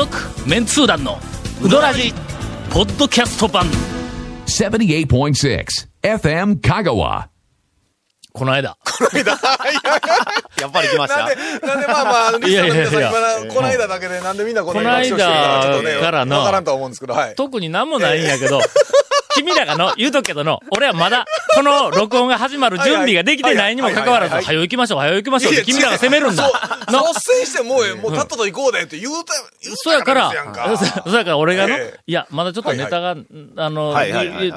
続メンツー団のウドラジポッドキャスト版。78.6 FM Kagawa. この間。やっぱり来ました。なんで、なんでまあまあ、リスナーの皆さんいやいやいや今この間だけでなんでみんなこの間爆笑してるかちょっとね、わからんとは思うんですけど、はい。特になんもないんやけど君らがの言うとくけどの俺はまだこの録音が始まる準備ができてないにもかかわらずはいはいはい。はい早行きましょう早行きましょうって君らが責めるんだ。そう率先してもう、もう、たっとと行こうでって言うた、言うそうやか。ら、ですやんかそうやから俺がの、ええ。いや、まだちょっとネタが、あの、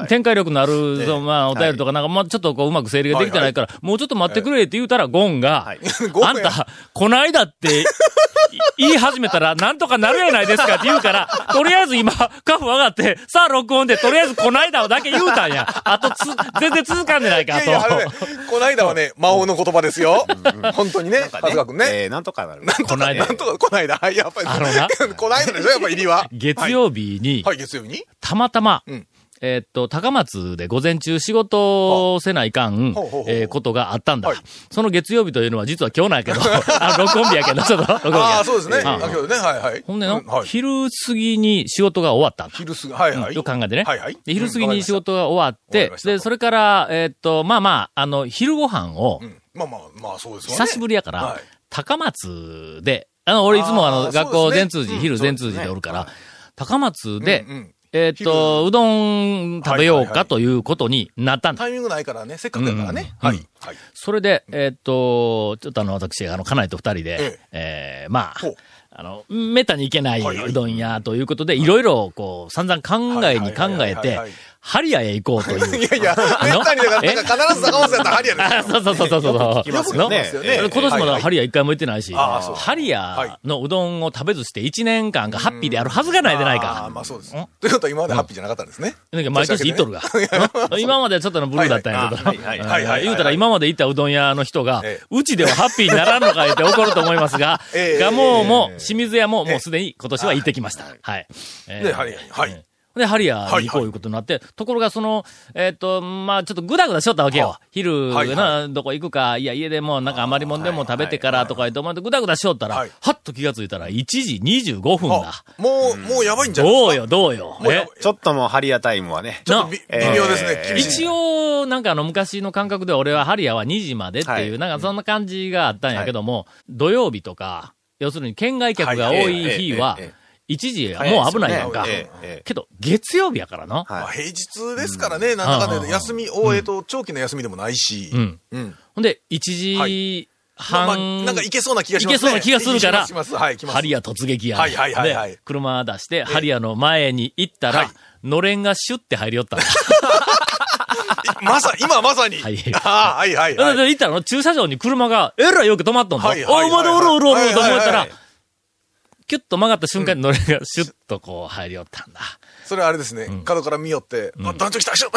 展開力のある、まあ、お便りとかなんか、まあ、ちょっとこう、うまく整理ができてないから、もうちょっと待ってくれって言うたら、ゴンが、あんた、こないだって、い 言い始めたら、なんとかなるやないですかって言うから、とりあえず今、カフ上がって、さあ録音で、とりあえずこないだをだけ言うたんや。あとつ、全然続かんでないか、いやいや、この間はね、魔王の言葉ですよ。本当にね、長谷川君ね。えーなんとかなる。こないだなんとか、この間、はい、やっぱり。あのな この間でしょ、やっぱ入りは。月曜日に、はい、月曜日に？たまたま、うんえーっと、高松で午前中仕事をせないかんえーことがあったんだはい。その月曜日というのは実は今日なんやけど、あ、録音日やけど、ちょっと、録音日やああ、そうですね。うん先ほどね、はいはい。ほんでのう、はい。昼過ぎに仕事が終わったんだ。昼過ぎ、はいはい。よく考えてね。はいはい。で、昼過ぎに仕事が終わってま、したで、それから、えーっと、まあまあ、あの、昼ご飯をう、ん。まあまあ、まあそうですわね。久しぶりやからはい、高松で、あの、俺いつもあの、あー学校全通寺、うん昼全通寺でおるから、高松でうんうん、えーっと、うどん食べようかということになったんだ。タイミングないからね、せっかくやからね。うん。はい。はい。それで、えーっと、ちょっとあの、私、あの、家内と二人で、ええ。ーまああの、めったに行けないうどん屋ということで、いろいろ、こう、散々考えに考えてはい、ハリアへ行こうという。いやいや、めったにだから、え？なんか必ず高松やったらハリアですよ。あそうそうそうそうそう。聞きますよく聞きますよね。今年まだハリリア一回も行ってないし、ハリアのうどんを食べずして1年間がハッピーであるはずがないでないああ、か。まあそうです。ん？ということは今までハッピーじゃなかったんですね。毎年行っとるが。うん？今まではちょっとのブルーだったんやけど。言うたら今まで行ったうどん屋の人がええ、うちではハッピーにならんのかいって怒ると思いますが え、え。ガモも清水屋ももうすでに今年は行ってきました。はい。えーでハリアにはい。えーで、ハリアに行こういうことになって、ところがその、えっと、まあちょっとぐだぐだしとったわけよは。昼はいはな、どこ行くか、いや、家でもなんか余りもんでも食べてからとか言って、お前ぐだぐだしよったら、ははいっと気がついたら1時25分だあ。もう、もうやばいんじゃない。どうよ、どうよ。ちょっともうハリアタイムはね。ちょっと微妙ですね。えー厳しい一応、なんかあの、昔の感覚で俺はハリアは2時までっていう、はいなんかそんな感じがあったんやけども、土曜日とか、要するに県外客が多い日はええええええ、1時はもう危ないやんかええええけど、月曜日やからな。まあはい。平日ですからね、なんだかんだうんで休み、大江と長期の休みでもないし。うん。うん。ほんで、1時まあまあ半、なんかいけそうな気がしますね。いけそうな気がするからはい、来ます。ハリア突撃や。はいはいはいはいで車出して、ハリアの前に行ったら、はいのれんがシュッて入りよったんだ。まさ、今まさに。はいああ、はいはいはい。で、行ったらの駐車場に車が、えらいよく止まっとんだ。はいはいはいおい、まだおるおるおると思ったらはいはいはい、キュッと曲がった瞬間にのれんがシュッとこう入りよったんだ。それはあれですね。角から見よって、あ、団長来た、しょ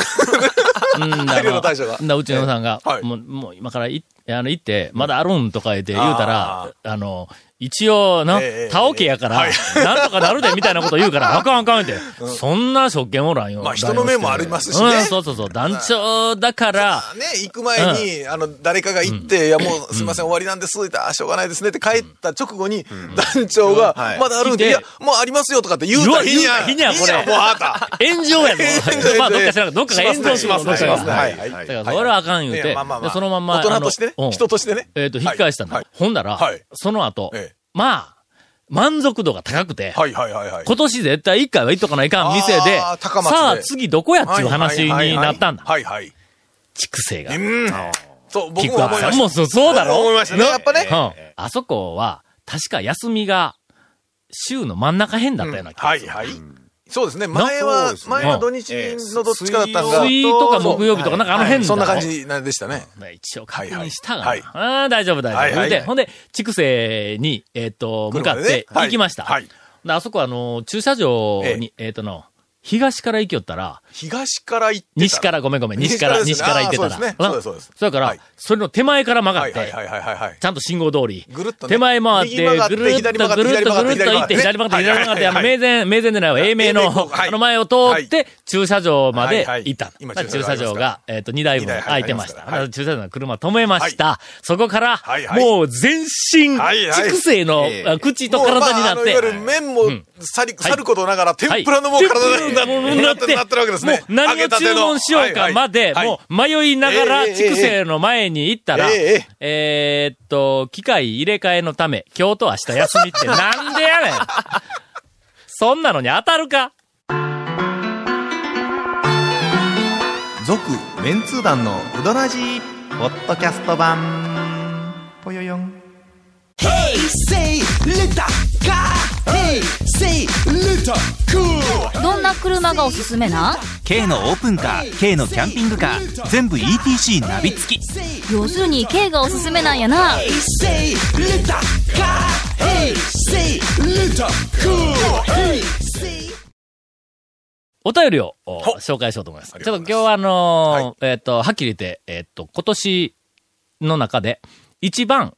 うん、だ大量の大将が。だうちのさんが、はい。もう、もう今からい、あの、行って、まだあるんとか言って言うたら、あの、一応な、ええタオケやから、はい。なんとかなるで、みたいなこと言うから、あかんあかんって、そんな職権おらんよ。まあ人の目もありますしね。うん、そうそうそう、団長だから、ね、行く前に、あの、誰かが行って、いや、もう、すみません、終わりなんです、ってしょうがないですねって帰った直後に、団長がはい、まだあるんで、い。や、もうありますよとかって言うた日には、言うた日にはこれ。炎上やぞ。まあ、どっかしらんどっかが炎上しますどっかがはい。はいはいだから、それはあかん言うて、そのまんま、大人としてね人としてねえっと、引き返したんだ。はいほんだら、はいその後、ええまあ、満足度が高くて、はいはいはいはい。今年絶対一回は行っとかないかん店で、さあ次どこやっていう話になったんだ。はいはい。畜生が。うん。そう、僕も思いました。もそうそうだろ？思いましたね。やっぱね。うん。あそこは、確か休みが、週の真ん中辺だったような気がする。はいはい。そうですね。前は前は土日のどっちかだったんが。水とか木曜日とかなんかあの辺だろそんな感じなんでしたね。ね一応確認したがな。はいああ、大丈夫大丈夫。はいはいはいで、ほんで、畜生に、えっ、と、向かって行きました。はいあそこはあの、駐車場に、えっ、との、東から行きよったら、東から行ってた。西から、ごめんごめん、西から、西西かからら行ってたら。そうですね。そうですそうです。それから、はい。それの手前から曲がって。ちゃんと信号通り。ぐるっとね。手前回って、ぐるっと、ぐるっと、ぐるっと行って、左左曲がって、左曲がって、あの、名前、名前でないわ、英名の、あの前を通って、駐車場まで行った。今まあ駐駐車場が、えっと、2台分空いてました。駐車場の車止めました。そこからもう全身、畜生の口と体になって。いわゆ、る麺もさり、はい。去ることながら、天はい。ぷらのもう体になってになってるわけですね。もう何を注文しようかまで、もう迷いながら、ええ畜生の前に行ったら、えっと、機械入れ替えのため、今日と明日休みって なんでやねん。そんなのに当たるか。続メンツー団のウドラジーポッドキャスト版。ぽよよん。Say. Hey, say little cool. どんな車がおすすめな？ん K のオープンカー K のキャンピングカー全部 ETC ナビ付き。要するに K がおすすめなんやな.お便りをお紹介しようと思います。ちょっと今日はあのーえーっと、はっきり言って、えーっと、今年の中で、一番、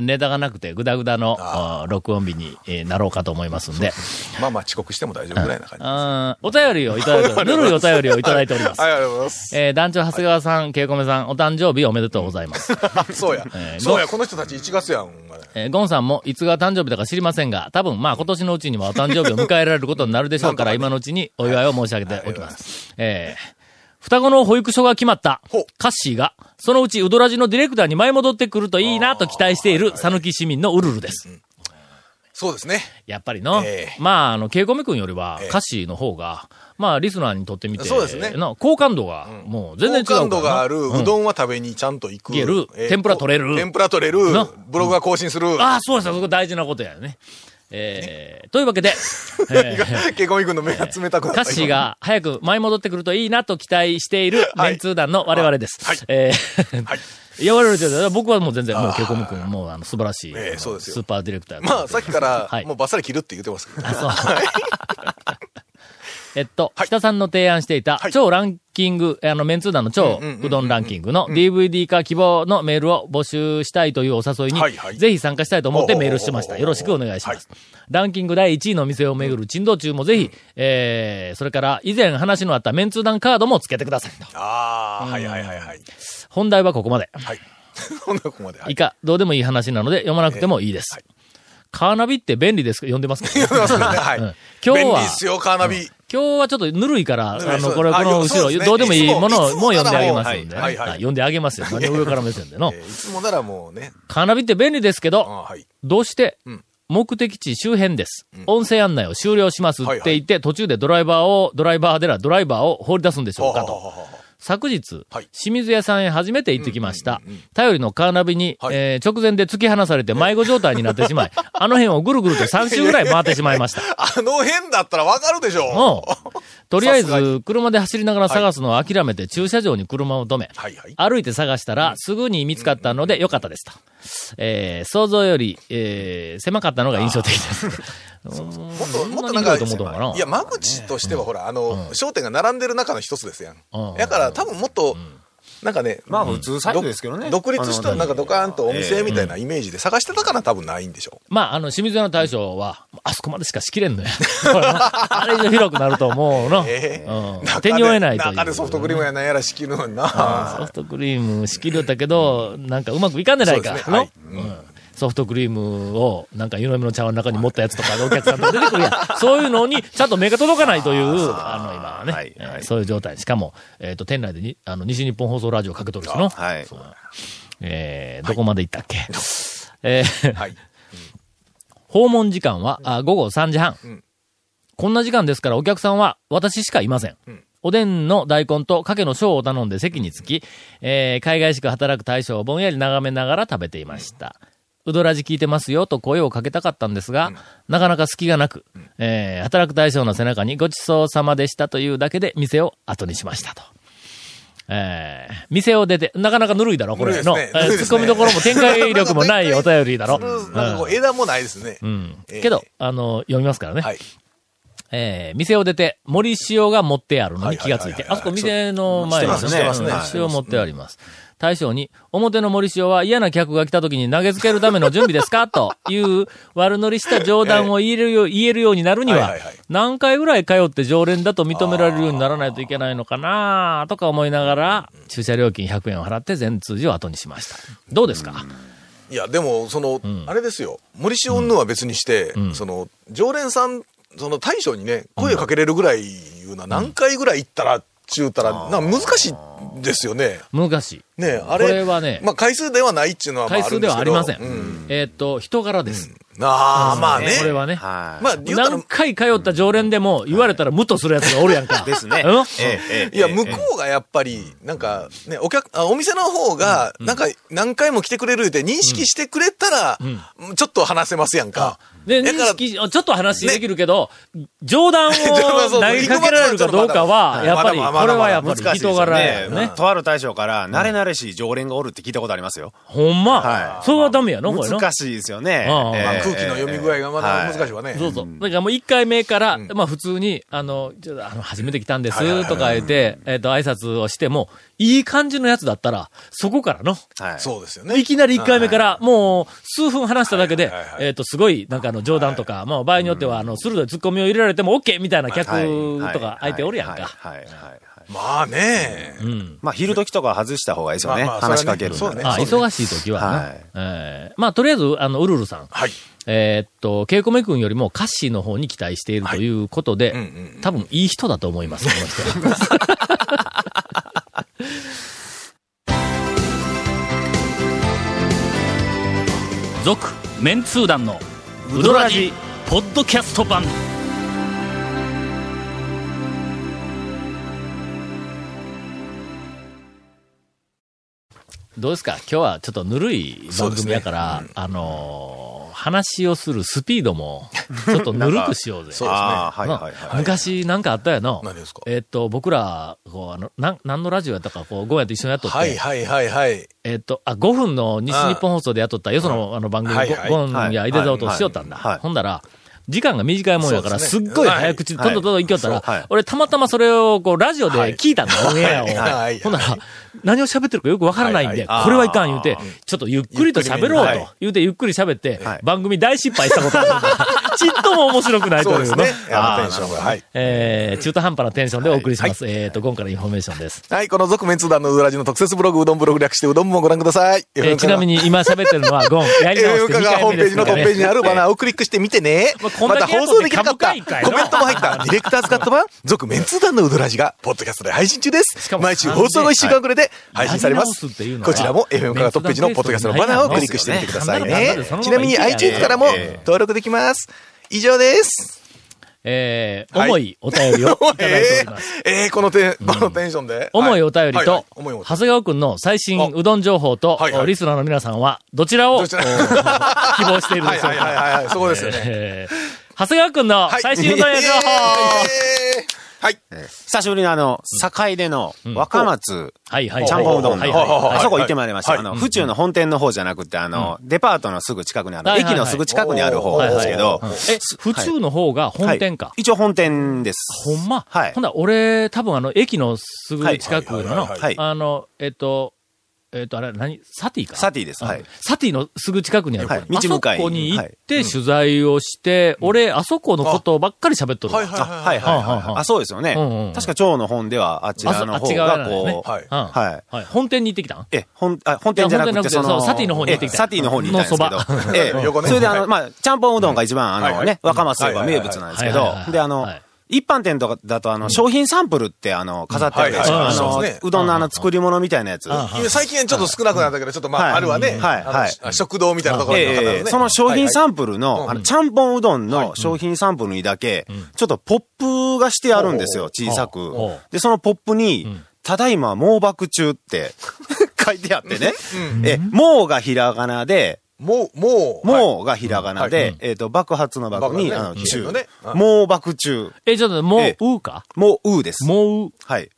ネタがなくてグダグダの録音日にえーなろうかと思いますんで、まあまあ遅刻しても大丈夫ぐらいな感じ。あーお便りをいただいて ぬるいお便りをいただいております。はい、ありがとうございます。えー団長長谷川さん、ケイコメさん、お誕生日おめでとうございます。そうやえ。ーそうや、この人たち1月やん。えーゴンさんもいつが誕生日だか知りませんが、多分まあ今年のうちにはお誕生日を迎えられることになるでしょうから、今のうちにお祝いを申し上げておきます。えー双子の保育所が決まったカッシーが、そのうちウドラジのディレクターに舞い戻ってくるといいなと期待している讃岐市民のウルルです。そうですね。やっぱりの、ええまあ、あの、ケイコメ君よりはええ、カッシーの方が、まあ、リスナーにとってみて、そうですねな好感度が、もう全然違う。好感度がある、うどんは食べにちゃんと行く。行けるえー天ぷら取れる天ぷら取れるな。ブログは更新する。ああ、そうですよ。そこ大事なことやね。えー、というわけで、えーケイコミ君の目が冷たくなった。カッシーが早く舞い戻ってくるといいなと期待しているメンツー団の我々です。はいえーはい言われるけど、僕はもう全然、もうケイコム君、もうあの素晴らしい、ええそうですよスーパーディレクター。まあ、さっきからはい、もうバッサリ切るって言ってますけど。あ、そう。えっと、はい北さんの提案していたはい超ランキング、あの、メンツー団の超うどんランキングの DVD 化希望のメールを募集したいというお誘いにぜひ参加したいと思ってメールしてました。よろしくお願いします。ランキング第1位の店を巡る珍道中もぜひ、えー、それから以前話のあったメンツー団カードもつけてくださいと。ああ、はいはいはいはい。本題はここまで。はい。こんなここまで。はい以下、どうでもいい話なので読まなくてもいいです。はいカーナビって便利ですか？読んでますか？読んでますね今日は便利っすよ、カーナビ。今日はちょっとぬるいから、あの、これ、こあの後ろ、どうでもいいもものをももう読んであげますんで、はいはいはい読んであげますよ。何を上から目線でのえ。ーいつもならもうね。カーナビって便利ですけど。どうしてうん、目的地周辺です。音声案内を終了しますはいって言って、途中でドライバーを、ドライバーでらドライバーを放り出すんでしょうかと。昨日、はい清水屋さんへ初めて行ってきました。頼りのカーナビに、はいえー直前で突き放されて迷子状態になってしまい、あの辺をぐるぐると3周ぐらい回ってしまいました。あの辺だったらわかるでしょうん。とりあえず、車で走りながら探すのを諦めて駐車場に車を止め、はいはい。歩いて探したら、すぐに見つかったのでよかったですと。えー想像より、えー狭かったのが印象的です。もっと、そもっとんなに広いなんかと思ったのかないや、間口としてはほら、あの、商店が並んでる中の一つですやうん。ん。だから多分もっと、なんかね、まあ普通サイズですけどね。独立したなんかドカーンとお店ええみたいなイメージで探してたから多分ないんでしょまあ、あの、清水屋の大将は、あそこまでしか仕切れんのや。あれ以上広くなると思うの。手に負えないという。中でソフトクリームやなんやら仕切るのにソな。フトクリーム仕切りよったけど、なんかうまくいかんでないか。はい。の？うんソフトクリームを、なんか湯飲みの茶碗の中に持ったやつとかでお客さんとか出てくるやん。そういうのに、ちゃんと目が届かないという、あの、今はね、はいえーそういう状態。しかも、えっ、と、店内でに、あの、西日本放送ラジオかけとるしの。はい。えーどこまで行ったっけ？えーはい。訪問時間は、あ午後3時半、んこんな時間ですからお客さんは私しかいません。んおでんの大根とかけの小を頼んで席につき、えー海外しく働く大将をぼんやり眺めながら食べていました。うどらじ聞いてますよと声をかけたかったんですが、なかなか隙がなく、えー働く大将の背中にごちそうさまでしたというだけで店を後にしましたと。えー店を出て、なかなかぬるいだろ、これの。ぬるいですねえー突っ込みどころも展開力もないお便りだろ。なんか枝もないですね。うんええけど、あの、読みますからね。はい。えー、店を出て、森塩が持ってあるのに気がついて、あそこ店の前に知ってますねうん塩持ってあります。大将に、表の森塩は嫌な客が来た時に投げつけるための準備ですかという悪乗りした冗談を言えるよう、言えるようになるには何回ぐらい通って常連だと認められるようにならないといけないのかなとか思いながら、駐車料金100円を払って全通寺を後にしました。どうですか？いや、でも、その、ん。あれですよ。森塩云々は別にして、ん。その、常連さん、その大将にね、声かけれるぐらいいうのは何回ぐらい行ったら、ちゅうたら、なんか難しいですよね。難しい。ねあれ。これはねまあ回数ではないっていうのはまあ回数ではありません。るですけどえーっと、人柄です。うんああ、まあね。これはね。はい。まあ、何、回通った常連でも言われたらムッとするやつがおるやんか。ですね。うん？ええええいや、向こうがやっぱり、なんか、ね、お客、あお店の方が、なんか、何回も来てくれるって認識してくれたら、ちょっと話せますやんか。で、だから認識、ちょっと話できるけど、冗談を 投げかけられるかどうかは、はいやっぱり、これはやっぱり人柄やよね。とある大将から、慣れ慣れしい常連がおるって聞いたことありますよ。ほんま？はいそれはダメやの？これの？難しいですよね。空気の読み具合がまだ難しいわね。そうそう。だからもう一回目から、まあ普通に、あの、ちょっとあの、初めて来たんです、とか言って、えっと、挨拶をしても、いい感じのやつだったら、そこからの、はい。そうですよね。いきなり1回目から、もう、数分話しただけでえっと、すごい、なんかあの、冗談とか、まあ、場合によっては、あの、鋭い突っ込みを入れられても OK! みたいな客とか相手おるやんか。はいはいはいはい。まあね。うん。まあ、昼時とか外した方がいいですよね。話しかけるんそれはね忙しい時はね。はいえーまあ、とりあえず、あの、ウルルさん。はい。えーっと、ケイコメ君よりもカッシーの方に期待しているということで、多分いい人だと思います、この人は。続、メンツー団の、ウドラジ、ポッドキャスト版。どうですか？今日はちょっとぬるい番組やから、あのー話をするスピードも、ちょっとぬるくしようぜ。そうですね。ああ、はいなはいはい。昔なんかあったやの。何ですか？えっと、僕ら、こう、あの、なん、何のラジオやったか、こう、ゴーヤと一緒にやっとって、はいはいはいはい。えっと、あ、5分の西日本放送でやっとった、よそのあの番組、はいはいゴンや井出沢としよったんだ。ほんだら、時間が短いもんやから、すっごい早口で、はい。とんどんどんどん行きよったら、俺たまたまそれを、こう、ラジオで聞いたんだ、オンエアを。ほんなら、何を喋ってるかよくわからないんで、これはいかん言うて、ちょっとゆっくりと喋ろうとはい。言うて、ゆっくり喋って、はい。番組大失敗したことある。ちっとも面白くないというのね。あのテンションが。はい。えー、中途半端なテンションでお送りします。えっ、と、ゴンからインフォメーションです。はい、この続麺通団のうどラジの特設ブログ、うどんブログ略してうどんもご覧ください。えーちなみに今喋ってるのはゴン。やり直して FM 2カがホームページ。のトップページにあるバナーをクリックしてみてね。また放送できなかったコメントも入った ディレクターズカット版、続面通談のうどらじが、ポッドキャストで配信中です毎週放送後1週間くらいで配信されますこちらも FM カがトップページのポッドキャストのバナーをクリックしてみてくださいね。ちなみに iTunes からも登録できます。以上です。えー、はい。重いお便りをいただいております。えー、えーこのテン、このテンションで。重いお便りとはいはい、長谷川くんの最新うどん情報と、はいはい。リスナーの皆さんは、どちらを 希望しているはいでしょうか？はいはいはいはい、そうですよね。えー長谷川くんのはい。最新うどん情報、はい。久しぶりのあの、境での若松、はいはい。ちゃんぽんうどんの、あそこ行ってまいりました。はい。あの、府中の本店の方じゃなくて、あの、デパートのすぐ近くにある、駅のすぐ近くにある方なんですけど、え、府中の方が本店か？はい。一応本店です。ほんま？はい。ほんなら俺、多分あの、駅のすぐ近くのの、はい。あの、えっと、えっと、あれ、何？サティか？サティです。はい。サティのすぐ近くにある。はいあ道向かいそこに行って取材をして、俺、あそこのことばっかり喋っとるわ。はいはいあ、はいはいはあそうですよねうんうん。確か蝶の本ではあちらの方がこう、はい。うんはい。はい。本店に行ってきたん？え、本、あ、本店じゃなくて、そうサティの方に行ってきたえサティの方に行ったんですけのそばど。ええ横ね それであの、はいまあ、ちゃんぽんうどんが一番あのね、若松といえば名物なんですけどで、あのはい、一般店とかだと、あの、商品サンプルって、あの、飾ってあるであのそうですね、うどんのあの、作り物みたいなやつ。最近ちょっと少なくなったけど、ちょっとまあ、はい。あるわね。はいはい。食堂みたいなところにその商品サンンプルうの、んあの、ちゃんぽんうどんの商品サンプルにだけ、ちょっとポップがしてあるんですよ、小さく。う。で、そのポップに、ただいま猛爆中って 書いてあってね。え、猛がひらがなで、もう、もう、猛がひらがなはで、えっと、爆発の爆に、あの、中ねう。爆中。え、ちょっと、もうえ、うか？もう、うです。もう、はい。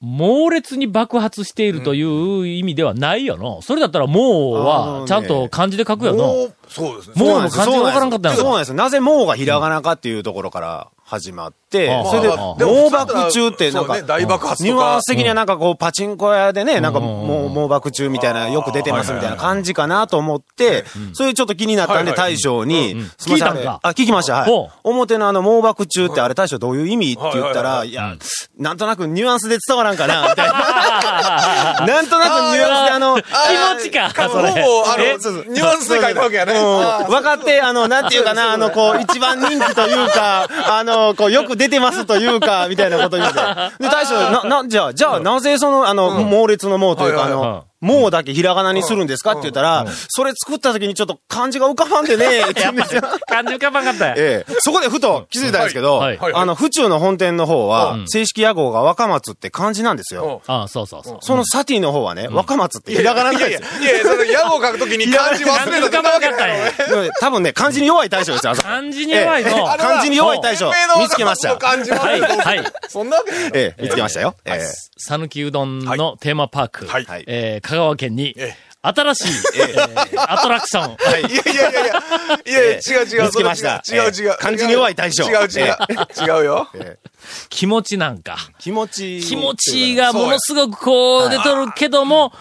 猛烈に爆発しているという意味ではないよの。それだったら、もうは、ねちゃんと漢字で書くよの。もう、そうですね。もうの漢字がわからんかったそうなんですよ。なぜもうがひらがなかっていうところから始まってあ、それで、ああ。猛爆中ってなんか、そうね大爆発とか。ニュアンス的にはなんかこう、パチンコ屋でね、なんかもう猛爆中みたいな、よく出てますみたいな感じかなと思って、それちょっと気になったんで、大将に、聞いたんかあ聞きました、はい。表のあの、猛爆中ってあれ大将どういう意味って言ったら、はいいや、なんとなくニュアンスで伝わらんかな、みたいな。なんとなくニュアンスであの、気持ちか。ほぼ、あえ？の、ニュアンスで書いたわけやね。うん。分かって、あの、なんていうかな、あの、こう、一番人気というか、あの、こう、よく出てますというか、みたいなこと言うて。で、大将、な、な、じゃあ、じゃあ、なぜその、あの、猛烈の猛というか、あはいはいの、猛だけひらがなにするんですかって言ったら、それ作った時にちょっと漢字が浮かばんでね、って言うんですよ。感じ浮かばんかったよ。ええ、そこでふと気づいたんですけど、あの、府中の本店の方は、正式屋号が若松って漢字なんですよ。ああ、そうそうそう。そのサティの方はね、若松ってひらがななんですよ。、いやいや、その矢を書くときに漢字忘れた感じ浮かばんかったんや。でもね多分ね、漢字に弱い大将ですよ、漢字に弱いの。ええ。漢字に弱い大将見つけました。漢字忘はい、はい。そんなわけない。ええ、見つけましたよ。ええ。讃岐うどんのテーマパーク、はい。えー香川県にえ、新しい、えーアトラクション、はいいやいやいやいや、いや いや、違う違う。見つけました違う違う。ええ漢字に弱い大将違う違う。違うよ。気持ちなんか。気持ち。気持ちがものすごくこう出とるけども、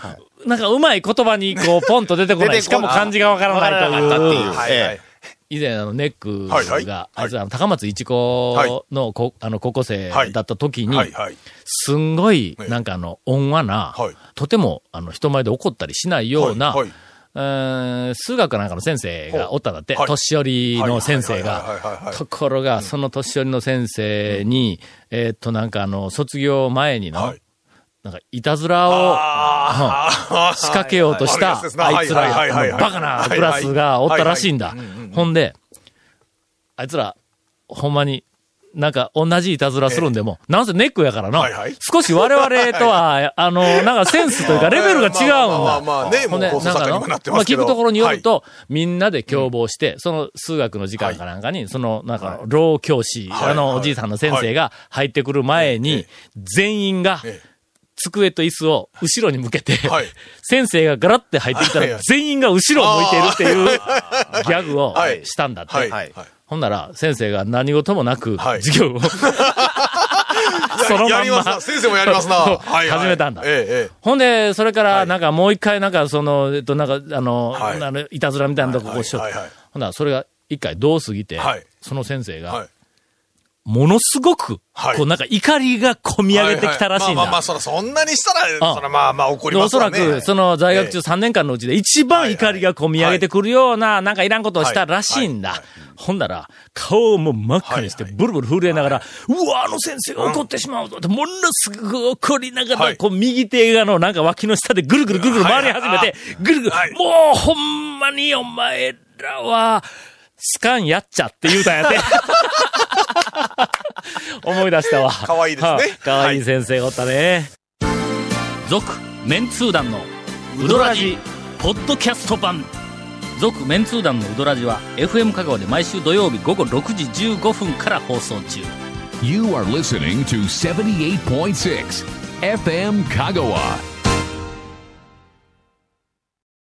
なんかうまい言葉にこうポンと 出てこない。しかも漢字がわからないとわからなかったっていう。以前あのネックはいはい。が、あいつあの高松一子のこあの高校生だった時に、はいはい。すんごいええ。なんかあの温和なはい、とてもあの人前で怒ったりしないようなはい。はい、えー数学なんかの先生がおったんだって、はい。年寄りの先生。が。ところが、その年寄りの先生に、えーっと、なんかあの、卒業前にの、はい。なんか、いたずらを、あ仕掛けようとした、あいつら、バカなクラスがおったらしいんだほんで、あいつら、ほんまに、なんか同じいたずらするんでも、なんせネックやからのはいはい、少し我々とは、あの、なんかセンスというかレベルが違うんまあまあまあね、ほん放送なんかの、まあ。聞くところによると、みんなで共謀して、その数学の時間かなんかに、その、なんか、老教師、はい。あの、はいおじいさんの先生が入ってくる前に、全員が、ええ机と椅子を後ろに向けて、はい 先生がガラって入ってきたら全員が後ろを向いているっていう ギャグをはいしたんだって。はい。ははいい。ほんなら先生が何事もなくはい授業を、そのまんま。先生もやりますな。はいはい始めたんだええ、ええ。ほんで、それから、はいなんかもう一回、なんかその、えっと、なんか、あの、はいあのいたずらみたいなとここうしようはいはいはいほんなら、それが一回どう過ぎて、はいその先生が、はい。ものすごく、はい。こうなんか怒りが込み上げてきたらしいんだ。まあまあまあ、そら、そんなにしたら、あそらまあまあ怒りますわね。そらく、その在学中3年間のうちで一番怒りが込み上げてくるような、なんかいらんことをしたらしいんだ。ほんなら、顔をもう真っ赤にして、ブルブル震えながら、うわ、あの先生が怒ってしまうぞって、ものすごく怒りながら、はい。こう右手がのなんか脇の下でぐるぐるぐるぐる回り始めて、ぐるぐるはい、もうほんまにお前らは、スカンやっちゃって言うたんやって。思い出したわ。可愛いですねは可愛い先生がおったね。続、メンツー団のウドラジ、ポッドキャスト版。続、メンツー団のウドラジは、FM 香川で毎週土曜日午後6時15分から放送中。You are listening to 78.6 FM Kagawa.